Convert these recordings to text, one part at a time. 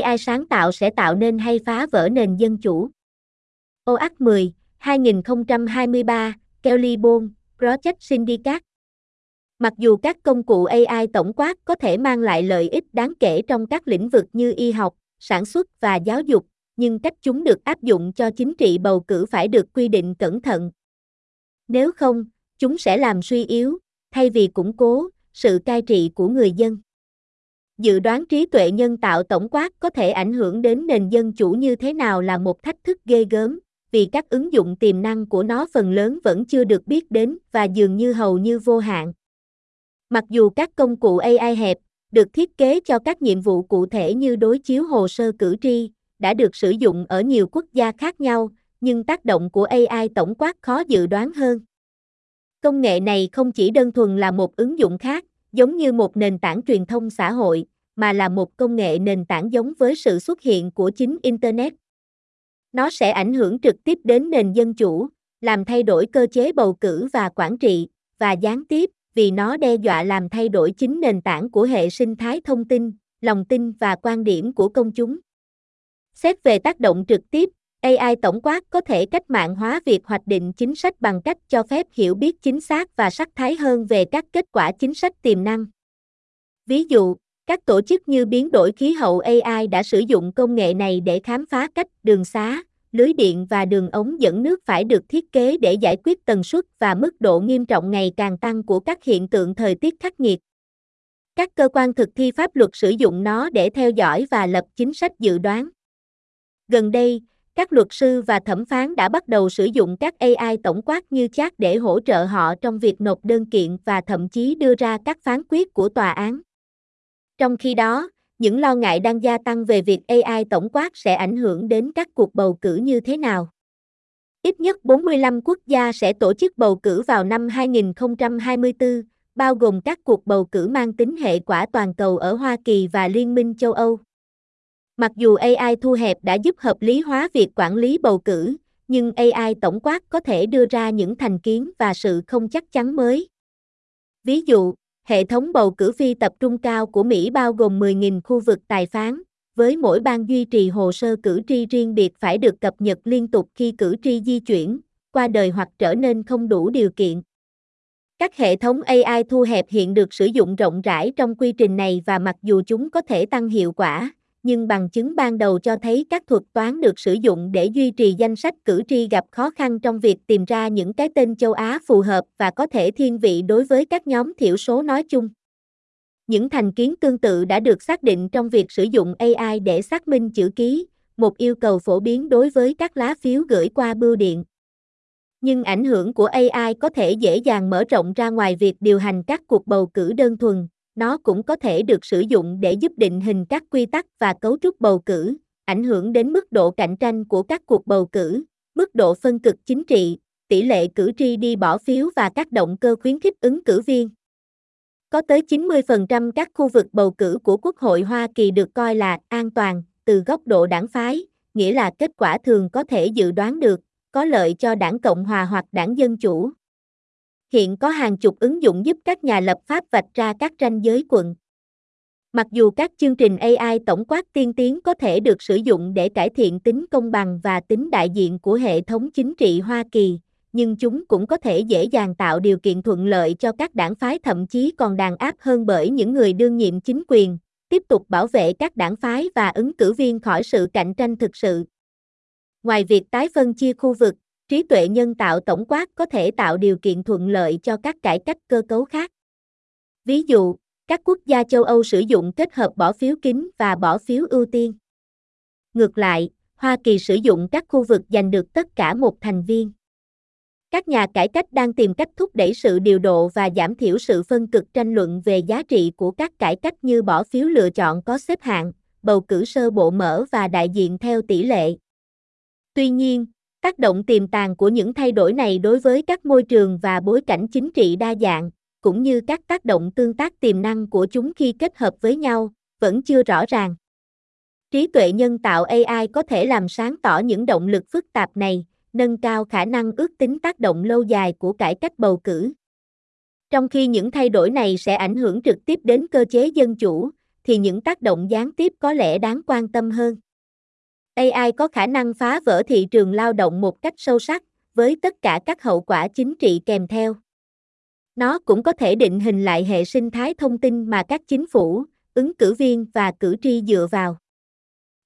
AI sáng tạo sẽ tạo nên hay phá vỡ nền dân chủ. OAC 10, 2023, Kelly Bone, Project Syndicate. Mặc dù các công cụ AI tổng quát có thể mang lại lợi ích đáng kể trong các lĩnh vực như y học, sản xuất và giáo dục, nhưng cách chúng được áp dụng cho chính trị bầu cử phải được quy định cẩn thận. Nếu không, chúng sẽ làm suy yếu, thay vì củng cố, sự cai trị của người dân. Dự đoán trí tuệ nhân tạo tổng quát có thể ảnh hưởng đến nền dân chủ như thế nào là một thách thức ghê gớm, vì các ứng dụng tiềm năng của nó phần lớn vẫn chưa được biết đến và dường như hầu như vô hạn. Mặc dù các công cụ AI hẹp, được thiết kế cho các nhiệm vụ cụ thể như đối chiếu hồ sơ cử tri, đã được sử dụng ở nhiều quốc gia khác nhau, nhưng tác động của AI tổng quát khó dự đoán hơn. Công nghệ này không chỉ đơn thuần là một ứng dụng khác, giống như một nền tảng truyền thông xã hội, mà là một công nghệ nền tảng giống với sự xuất hiện của chính Internet. Nó sẽ ảnh hưởng trực tiếp đến nền dân chủ, làm thay đổi cơ chế bầu cử và quản trị, và gián tiếp, vì nó đe dọa làm thay đổi chính nền tảng của hệ sinh thái thông tin, lòng tin và quan điểm của công chúng. Xét về tác động trực tiếp, AI tổng quát có thể cách mạng hóa việc hoạch định chính sách bằng cách cho phép hiểu biết chính xác và sắc thái hơn về các kết quả chính sách tiềm năng. Ví dụ, các tổ chức như biến đổi khí hậu AI đã sử dụng công nghệ này để khám phá cách đường xá, lưới điện và đường ống dẫn nước phải được thiết kế để giải quyết tần suất và mức độ nghiêm trọng ngày càng tăng của các hiện tượng thời tiết khắc nghiệt. Các cơ quan thực thi pháp luật sử dụng nó để theo dõi và lập chính sách dự đoán. Gần đây, các luật sư và thẩm phán đã bắt đầu sử dụng các AI tổng quát như chat để hỗ trợ họ trong việc nộp đơn kiện và thậm chí đưa ra các phán quyết của tòa án. Trong khi đó, những lo ngại đang gia tăng về việc AI tổng quát sẽ ảnh hưởng đến các cuộc bầu cử như thế nào. Ít nhất 45 quốc gia sẽ tổ chức bầu cử vào năm 2024, bao gồm các cuộc bầu cử mang tính hệ quả toàn cầu ở Hoa Kỳ và Liên minh châu Âu. Mặc dù AI thu hẹp đã giúp hợp lý hóa việc quản lý bầu cử, nhưng AI tổng quát có thể đưa ra những thành kiến và sự không chắc chắn mới. Ví dụ, hệ thống bầu cử phi tập trung cao của Mỹ bao gồm 10.000 khu vực tài phán, với mỗi bang duy trì hồ sơ cử tri riêng biệt phải được cập nhật liên tục khi cử tri di chuyển, qua đời hoặc trở nên không đủ điều kiện. Các hệ thống AI thu hẹp hiện được sử dụng rộng rãi trong quy trình này và mặc dù chúng có thể tăng hiệu quả, nhưng bằng chứng ban đầu cho thấy các thuật toán được sử dụng để duy trì danh sách cử tri gặp khó khăn trong việc tìm ra những cái tên châu Á phù hợp và có thể thiên vị đối với các nhóm thiểu số nói chung. Những thành kiến tương tự đã được xác định trong việc sử dụng AI để xác minh chữ ký, một yêu cầu phổ biến đối với các lá phiếu gửi qua bưu điện. Nhưng ảnh hưởng của AI có thể dễ dàng mở rộng ra ngoài việc điều hành các cuộc bầu cử đơn thuần, nó cũng có thể được sử dụng để giúp định hình các quy tắc và cấu trúc bầu cử, ảnh hưởng đến mức độ cạnh tranh của các cuộc bầu cử, mức độ phân cực chính trị, tỷ lệ cử tri đi bỏ phiếu và các động cơ khuyến khích ứng cử viên. Có tới 90% các khu vực bầu cử của Quốc hội Hoa Kỳ được coi là an toàn từ góc độ đảng phái, nghĩa là kết quả thường có thể dự đoán được, có lợi cho đảng Cộng hòa hoặc đảng Dân chủ. Hiện có hàng chục ứng dụng giúp các nhà lập pháp vạch ra các ranh giới quận. Mặc dù các chương trình AI tổng quát tiên tiến có thể được sử dụng để cải thiện tính công bằng và tính đại diện của hệ thống chính trị Hoa Kỳ, nhưng chúng cũng có thể dễ dàng tạo điều kiện thuận lợi cho các đảng phái thậm chí còn đàn áp hơn bởi những người đương nhiệm chính quyền, tiếp tục bảo vệ các đảng phái và ứng cử viên khỏi sự cạnh tranh thực sự. Ngoài việc tái phân chia khu vực, trí tuệ nhân tạo tổng quát có thể tạo điều kiện thuận lợi cho các cải cách cơ cấu khác. Ví dụ, các quốc gia châu Âu sử dụng kết hợp bỏ phiếu kín và bỏ phiếu ưu tiên. Ngược lại, Hoa Kỳ sử dụng các khu vực giành được tất cả một thành viên. Các nhà cải cách đang tìm cách thúc đẩy sự điều độ và giảm thiểu sự phân cực tranh luận về giá trị của các cải cách như bỏ phiếu lựa chọn có xếp hạng, bầu cử sơ bộ mở và đại diện theo tỷ lệ. Tuy nhiên, Tác động tiềm tàng của những thay đổi này đối với các môi trường và bối cảnh chính trị đa dạng, cũng như các tác động tương tác tiềm năng của chúng khi kết hợp với nhau, vẫn chưa rõ ràng. Trí tuệ nhân tạo AI có thể làm sáng tỏ những động lực phức tạp này, nâng cao khả năng ước tính tác động lâu dài của cải cách bầu cử. Trong khi những thay đổi này sẽ ảnh hưởng trực tiếp đến cơ chế dân chủ, thì những tác động gián tiếp có lẽ đáng quan tâm hơn. AI có khả năng phá vỡ thị trường lao động một cách sâu sắc, với tất cả các hậu quả chính trị kèm theo. Nó cũng có thể định hình lại hệ sinh thái thông tin mà các chính phủ, ứng cử viên và cử tri dựa vào.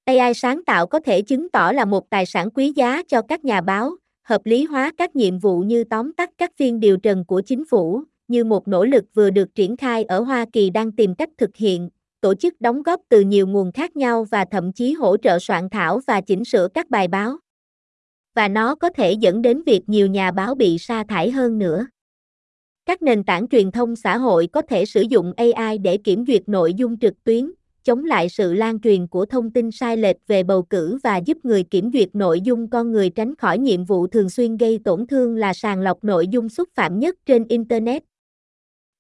AI sáng tạo có thể chứng tỏ là một tài sản quý giá cho các nhà báo, hợp lý hóa các nhiệm vụ như tóm tắt các phiên điều trần của chính phủ, như một nỗ lực vừa được triển khai ở Hoa Kỳ đang tìm cách thực hiện, tổ chức đóng góp từ nhiều nguồn khác nhau và thậm chí hỗ trợ soạn thảo và chỉnh sửa các bài báo. Và nó có thể dẫn đến việc nhiều nhà báo bị sa thải hơn nữa. Các nền tảng truyền thông xã hội có thể sử dụng AI để kiểm duyệt nội dung trực tuyến, chống lại sự lan truyền của thông tin sai lệch về bầu cử và giúp người kiểm duyệt nội dung con người tránh khỏi nhiệm vụ thường xuyên gây tổn thương là sàng lọc nội dung xúc phạm nhất trên Internet.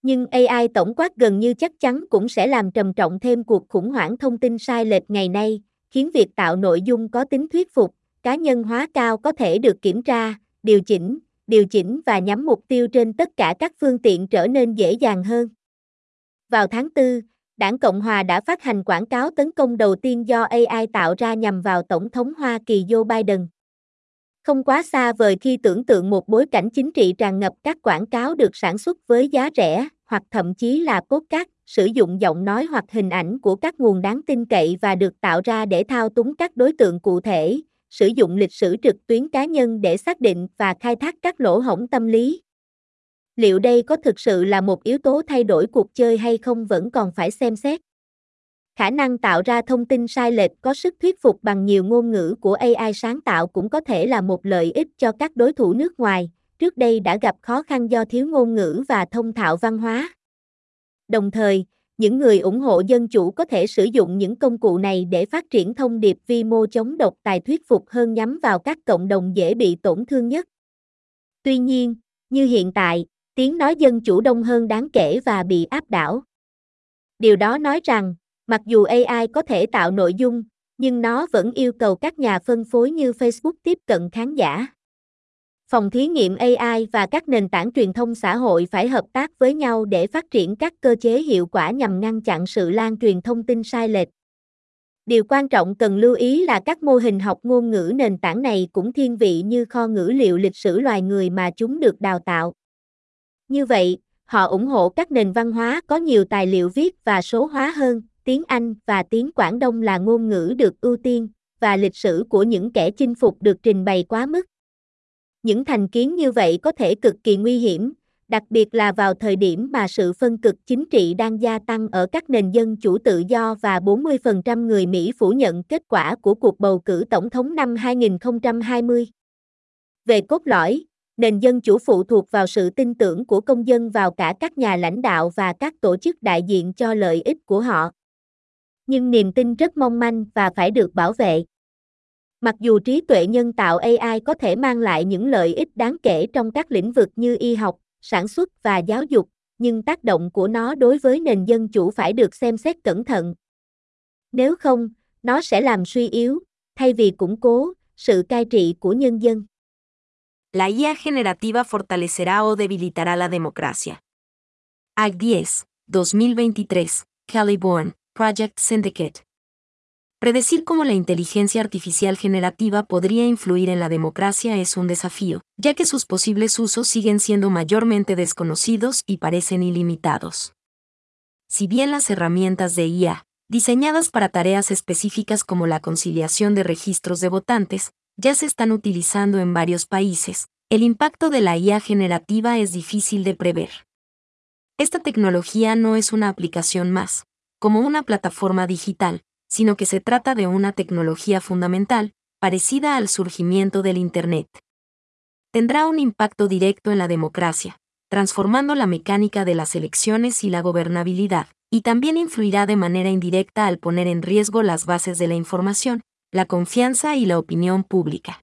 Nhưng AI tổng quát gần như chắc chắn cũng sẽ làm trầm trọng thêm cuộc khủng hoảng thông tin sai lệch ngày nay, khiến việc tạo nội dung có tính thuyết phục, cá nhân hóa cao có thể được kiểm tra, điều chỉnh, điều chỉnh và nhắm mục tiêu trên tất cả các phương tiện trở nên dễ dàng hơn. Vào tháng 4, Đảng Cộng Hòa đã phát hành quảng cáo tấn công đầu tiên do AI tạo ra nhằm vào Tổng thống Hoa Kỳ Joe Biden. Không quá xa vời khi tưởng tượng một bối cảnh chính trị tràn ngập các quảng cáo được sản xuất với giá rẻ, hoặc thậm chí là podcast, sử dụng giọng nói hoặc hình ảnh của các nguồn đáng tin cậy và được tạo ra để thao túng các đối tượng cụ thể, sử dụng lịch sử trực tuyến cá nhân để xác định và khai thác các lỗ hổng tâm lý. Liệu đây có thực sự là một yếu tố thay đổi cuộc chơi hay không vẫn còn phải xem xét. Khả năng tạo ra thông tin sai lệch có sức thuyết phục bằng nhiều ngôn ngữ của AI sáng tạo cũng có thể là một lợi ích cho các đối thủ nước ngoài, trước đây đã gặp khó khăn do thiếu ngôn ngữ và thông thạo văn hóa. Đồng thời, những người ủng hộ dân chủ có thể sử dụng những công cụ này để phát triển thông điệp vi mô chống độc tài thuyết phục hơn nhắm vào các cộng đồng dễ bị tổn thương nhất. Tuy nhiên, như hiện tại, tiếng nói dân chủ đông hơn đáng kể và bị áp đảo. Điều đó nói rằng, mặc dù AI có thể tạo nội dung, nhưng nó vẫn yêu cầu các nhà phân phối như Facebook tiếp cận khán giả. Phòng thí nghiệm AI và các nền tảng truyền thông xã hội phải hợp tác với nhau để phát triển các cơ chế hiệu quả nhằm ngăn chặn sự lan truyền thông tin sai lệch. Điều quan trọng cần lưu ý là các mô hình học ngôn ngữ nền tảng này cũng thiên vị như kho ngữ liệu lịch sử loài người mà chúng được đào tạo. Như vậy, họ ủng hộ các nền văn hóa có nhiều tài liệu viết và số hóa hơn, tiếng Anh và tiếng Quảng Đông là ngôn ngữ được ưu tiên, và lịch sử của những kẻ chinh phục được trình bày quá mức. Những thành kiến như vậy có thể cực kỳ nguy hiểm, đặc biệt là vào thời điểm mà sự phân cực chính trị đang gia tăng ở các nền dân chủ tự do và 40% người Mỹ phủ nhận kết quả của cuộc bầu cử tổng thống năm 2020. Về cốt lõi, nền dân chủ phụ thuộc vào sự tin tưởng của công dân vào cả các nhà lãnh đạo và các tổ chức đại diện cho lợi ích của họ. Nhưng niềm tin rất mong manh và phải được bảo vệ. Mặc dù trí tuệ nhân tạo AI có thể mang lại những lợi ích đáng kể trong các lĩnh vực như y học, sản xuất và giáo dục, nhưng tác động của nó đối với nền dân chủ phải được xem xét cẩn thận. Nếu không, nó sẽ làm suy yếu, thay vì củng cố, sự cai trị của nhân dân. La IA generativa fortalecerá o debilitará la democracia. Act 10, 2023, Caliborn, Project Syndicate. Predecir cómo la inteligencia artificial generativa podría influir en la democracia es un desafío, ya que sus posibles usos siguen siendo mayormente desconocidos y parecen ilimitados. Si bien las herramientas de IA, diseñadas para tareas específicas como la conciliación de registros de votantes, ya se están utilizando en varios países, el impacto de la IA generativa es difícil de prever. Esta tecnología no es una aplicación más, como una plataforma digital, sino que se trata de una tecnología fundamental, parecida al surgimiento del Internet. Tendrá un impacto directo en la democracia, transformando la mecánica de las elecciones y la gobernabilidad, y también influirá de manera indirecta al poner en riesgo las bases de la información, la confianza y la opinión pública.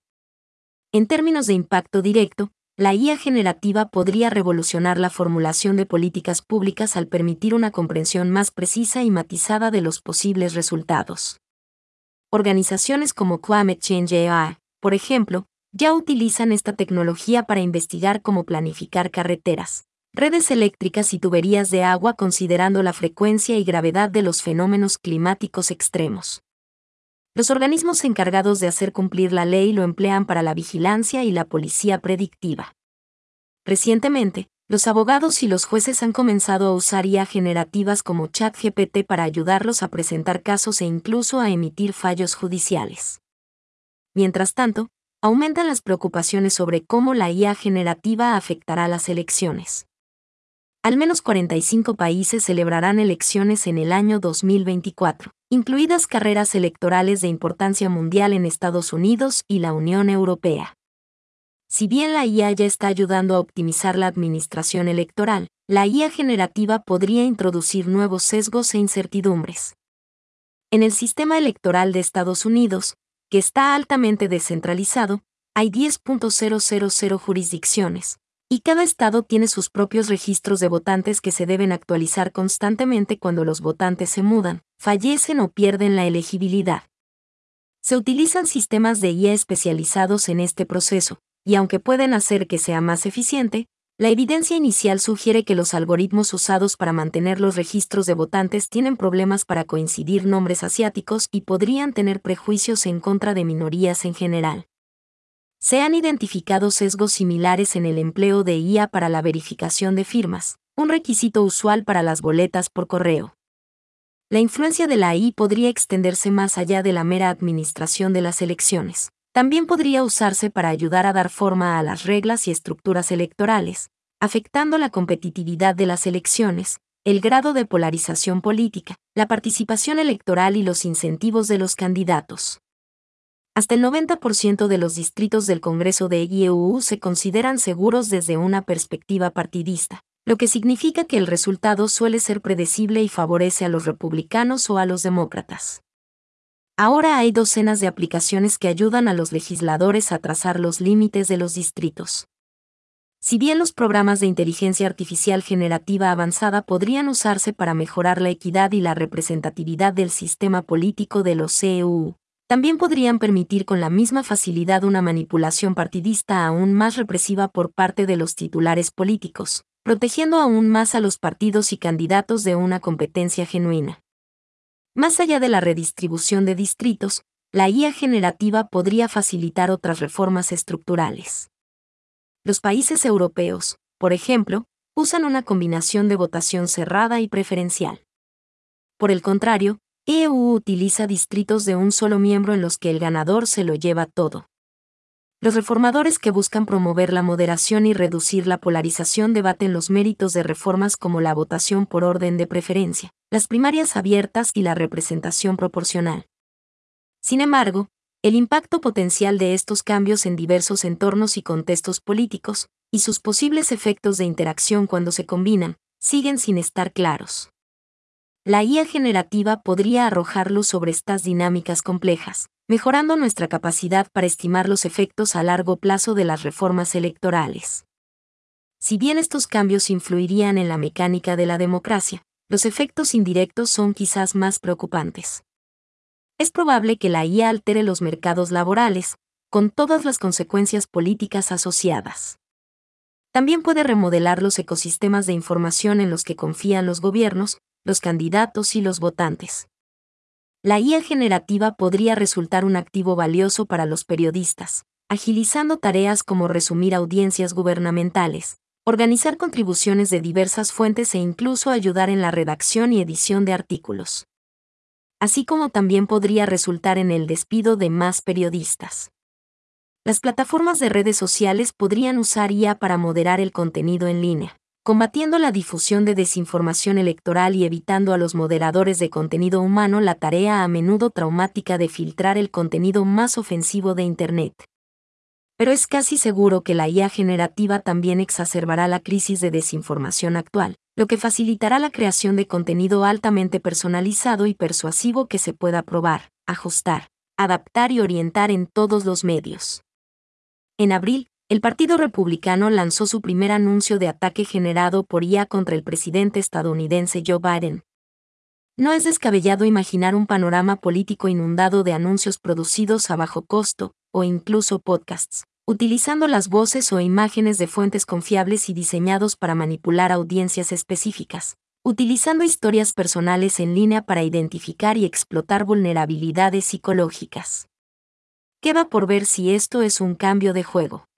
En términos de impacto directo, la IA generativa podría revolucionar la formulación de políticas públicas al permitir una comprensión más precisa y matizada de los posibles resultados. Organizaciones como Climate Change AI, por ejemplo, ya utilizan esta tecnología para investigar cómo planificar carreteras, redes eléctricas y tuberías de agua considerando la frecuencia y gravedad de los fenómenos climáticos extremos. Los organismos encargados de hacer cumplir la ley lo emplean para la vigilancia y la policía predictiva. Recientemente, los abogados y los jueces han comenzado a usar IA generativas como ChatGPT para ayudarlos a presentar casos e incluso a emitir fallos judiciales. Mientras tanto, aumentan las preocupaciones sobre cómo la IA generativa afectará las elecciones. Al menos 45 países celebrarán elecciones en el año 2024, incluidas carreras electorales de importancia mundial en Estados Unidos y la Unión Europea. Si bien la IA ya está ayudando a optimizar la administración electoral, la IA generativa podría introducir nuevos sesgos e incertidumbres. En el sistema electoral de Estados Unidos, que está altamente descentralizado, hay 10.000 jurisdicciones, y cada estado tiene sus propios registros de votantes que se deben actualizar constantemente cuando los votantes se mudan, fallecen o pierden la elegibilidad. Se utilizan sistemas de IA especializados en este proceso, y aunque pueden hacer que sea más eficiente, la evidencia inicial sugiere que los algoritmos usados para mantener los registros de votantes tienen problemas para coincidir nombres asiáticos y podrían tener prejuicios en contra de minorías en general. Se han identificado sesgos similares en el empleo de IA para la verificación de firmas, un requisito usual para las boletas por correo. La influencia de la AI podría extenderse más allá de la mera administración de las elecciones. También podría usarse para ayudar a dar forma a las reglas y estructuras electorales, afectando la competitividad de las elecciones, el grado de polarización política, la participación electoral y los incentivos de los candidatos. Hasta el 90% de los distritos del Congreso de IEU se consideran seguros desde una perspectiva partidista, lo que significa que el resultado suele ser predecible y favorece a los republicanos o a los demócratas. Ahora hay docenas de aplicaciones que ayudan a los legisladores a trazar los límites de los distritos. Si bien los programas de inteligencia artificial generativa avanzada podrían usarse para mejorar la equidad y la representatividad del sistema político de los CEU, también podrían permitir con la misma facilidad una manipulación partidista aún más represiva por parte de los titulares políticos, protegiendo aún más a los partidos y candidatos de una competencia genuina. Más allá de la redistribución de distritos, la IA generativa podría facilitar otras reformas estructurales. Los países europeos, por ejemplo, usan una combinación de votación cerrada y preferencial. Por el contrario, EU utiliza distritos de un solo miembro en los que el ganador se lo lleva todo. Los reformadores que buscan promover la moderación y reducir la polarización debaten los méritos de reformas como la votación por orden de preferencia, las primarias abiertas y la representación proporcional. Sin embargo, el impacto potencial de estos cambios en diversos entornos y contextos políticos, y sus posibles efectos de interacción cuando se combinan, siguen sin estar claros. La IA generativa podría arrojar luz sobre estas dinámicas complejas, mejorando nuestra capacidad para estimar los efectos a largo plazo de las reformas electorales. Si bien estos cambios influirían en la mecánica de la democracia, los efectos indirectos son quizás más preocupantes. Es probable que la IA altere los mercados laborales, con todas las consecuencias políticas asociadas. También puede remodelar los ecosistemas de información en los que confían los gobiernos, los candidatos y los votantes. La IA generativa podría resultar un activo valioso para los periodistas, agilizando tareas como resumir audiencias gubernamentales, organizar contribuciones de diversas fuentes e incluso ayudar en la redacción y edición de artículos. Así como también podría resultar en el despido de más periodistas. Las plataformas de redes sociales podrían usar IA para moderar el contenido en línea combatiendo la difusión de desinformación electoral y evitando a los moderadores de contenido humano la tarea a menudo traumática de filtrar el contenido más ofensivo de Internet. Pero es casi seguro que la IA generativa también exacerbará la crisis de desinformación actual, lo que facilitará la creación de contenido altamente personalizado y persuasivo que se pueda probar, ajustar, adaptar y orientar en todos los medios. En abril, el Partido Republicano lanzó su primer anuncio de ataque generado por IA contra el presidente estadounidense Joe Biden. No es descabellado imaginar un panorama político inundado de anuncios producidos a bajo costo, o incluso podcasts, utilizando las voces o imágenes de fuentes confiables y diseñados para manipular audiencias específicas, utilizando historias personales en línea para identificar y explotar vulnerabilidades psicológicas. Queda por ver si esto es un cambio de juego.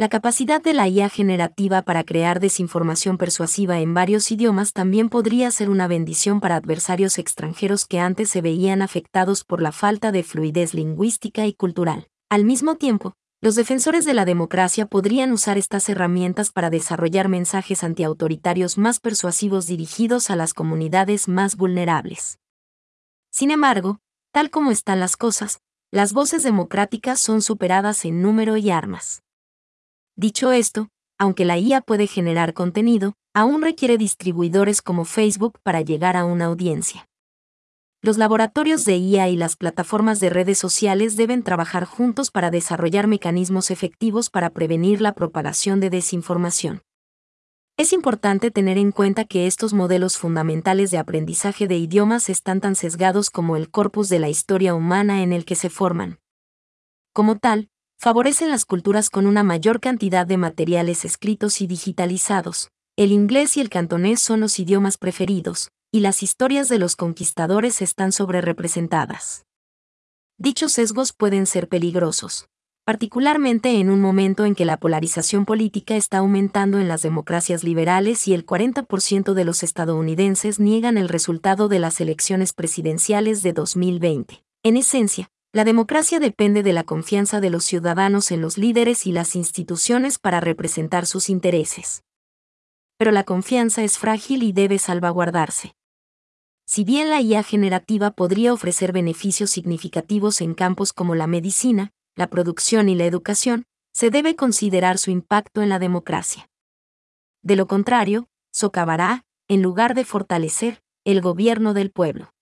La capacidad de la IA generativa para crear desinformación persuasiva en varios idiomas también podría ser una bendición para adversarios extranjeros que antes se veían afectados por la falta de fluidez lingüística y cultural. Al mismo tiempo, los defensores de la democracia podrían usar estas herramientas para desarrollar mensajes antiautoritarios más persuasivos dirigidos a las comunidades más vulnerables. Sin embargo, tal como están las cosas, las voces democráticas son superadas en número y armas. Dicho esto, aunque la IA puede generar contenido, aún requiere distribuidores como Facebook para llegar a una audiencia. Los laboratorios de IA y las plataformas de redes sociales deben trabajar juntos para desarrollar mecanismos efectivos para prevenir la propagación de desinformación. Es importante tener en cuenta que estos modelos fundamentales de aprendizaje de idiomas están tan sesgados como el corpus de la historia humana en el que se forman. Como tal, favorecen las culturas con una mayor cantidad de materiales escritos y digitalizados. El inglés y el cantonés son los idiomas preferidos, y las historias de los conquistadores están sobrerepresentadas. Dichos sesgos pueden ser peligrosos, particularmente en un momento en que la polarización política está aumentando en las democracias liberales y el 40% de los estadounidenses niegan el resultado de las elecciones presidenciales de 2020. En esencia, la democracia depende de la confianza de los ciudadanos en los líderes y las instituciones para representar sus intereses. Pero la confianza es frágil y debe salvaguardarse. Si bien la IA generativa podría ofrecer beneficios significativos en campos como la medicina, la producción y la educación, se debe considerar su impacto en la democracia. De lo contrario, socavará, en lugar de fortalecer, el gobierno del pueblo.